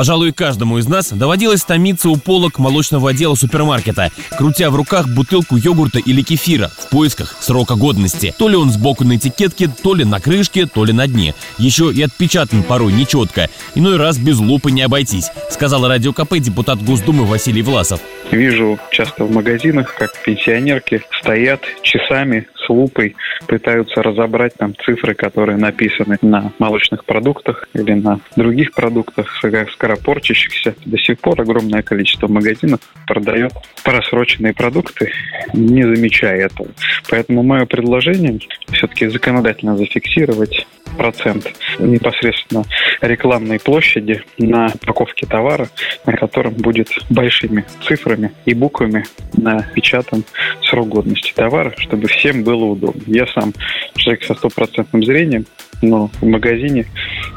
Пожалуй, каждому из нас доводилось томиться у полок молочного отдела супермаркета, крутя в руках бутылку йогурта или кефира в поисках срока годности. То ли он сбоку на этикетке, то ли на крышке, то ли на дне. Еще и отпечатан порой нечетко. Иной раз без лупы не обойтись, сказал радио КП депутат Госдумы Василий Власов. Вижу часто в магазинах, как пенсионерки стоят часами лупой, пытаются разобрать там цифры, которые написаны на молочных продуктах или на других продуктах, скоропорчащихся. До сих пор огромное количество магазинов продает просроченные продукты, не замечая этого. Поэтому мое предложение все-таки законодательно зафиксировать процент непосредственно рекламной площади на упаковке товара, на котором будет большими цифрами и буквами напечатан срок годности товара, чтобы всем было удобно. Я сам человек со стопроцентным зрением, но в магазине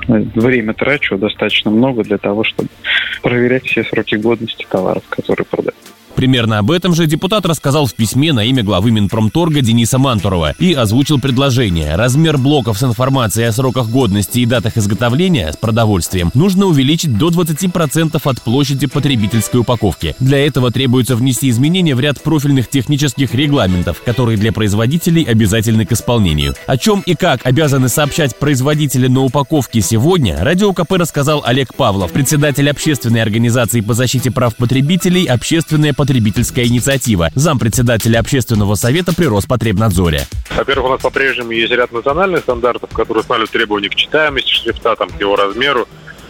время трачу достаточно много для того, чтобы проверять все сроки годности товаров, которые продают. Примерно об этом же депутат рассказал в письме на имя главы Минпромторга Дениса Мантурова и озвучил предложение. Размер блоков с информацией о сроках годности и датах изготовления с продовольствием нужно увеличить до 20% от площади потребительской упаковки. Для этого требуется внести изменения в ряд профильных технических регламентов, которые для производителей обязательны к исполнению. О чем и как обязаны сообщать производители на упаковке сегодня, Радио КП рассказал Олег Павлов, председатель общественной организации по защите прав потребителей «Общественная потребительская инициатива, зампредседателя общественного совета при Роспотребнадзоре. Во-первых, у нас по-прежнему есть ряд национальных стандартов, которые устанавливают требования к читаемости шрифта, там, к его размеру,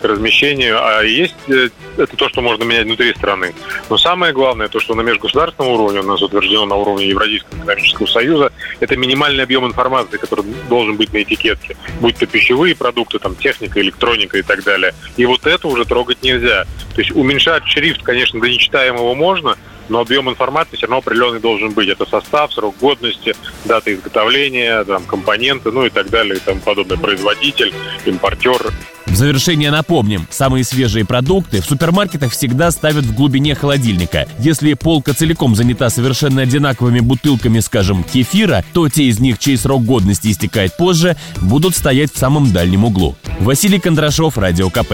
размещению, а есть э, это то, что можно менять внутри страны. Но самое главное, то, что на межгосударственном уровне, у нас утверждено на уровне Евразийского экономического союза, это минимальный объем информации, который должен быть на этикетке, будь то пищевые продукты, там, техника, электроника и так далее. И вот это уже трогать нельзя. То есть уменьшать шрифт, конечно, до нечитаемого можно, но объем информации все равно определенный должен быть. Это состав, срок годности, дата изготовления, там, компоненты, ну и так далее, и тому подобное. Производитель, импортер. В завершение напомним, самые свежие продукты в супермаркетах всегда ставят в глубине холодильника. Если полка целиком занята совершенно одинаковыми бутылками, скажем, кефира, то те из них, чей срок годности истекает позже, будут стоять в самом дальнем углу. Василий Кондрашов, Радио КП.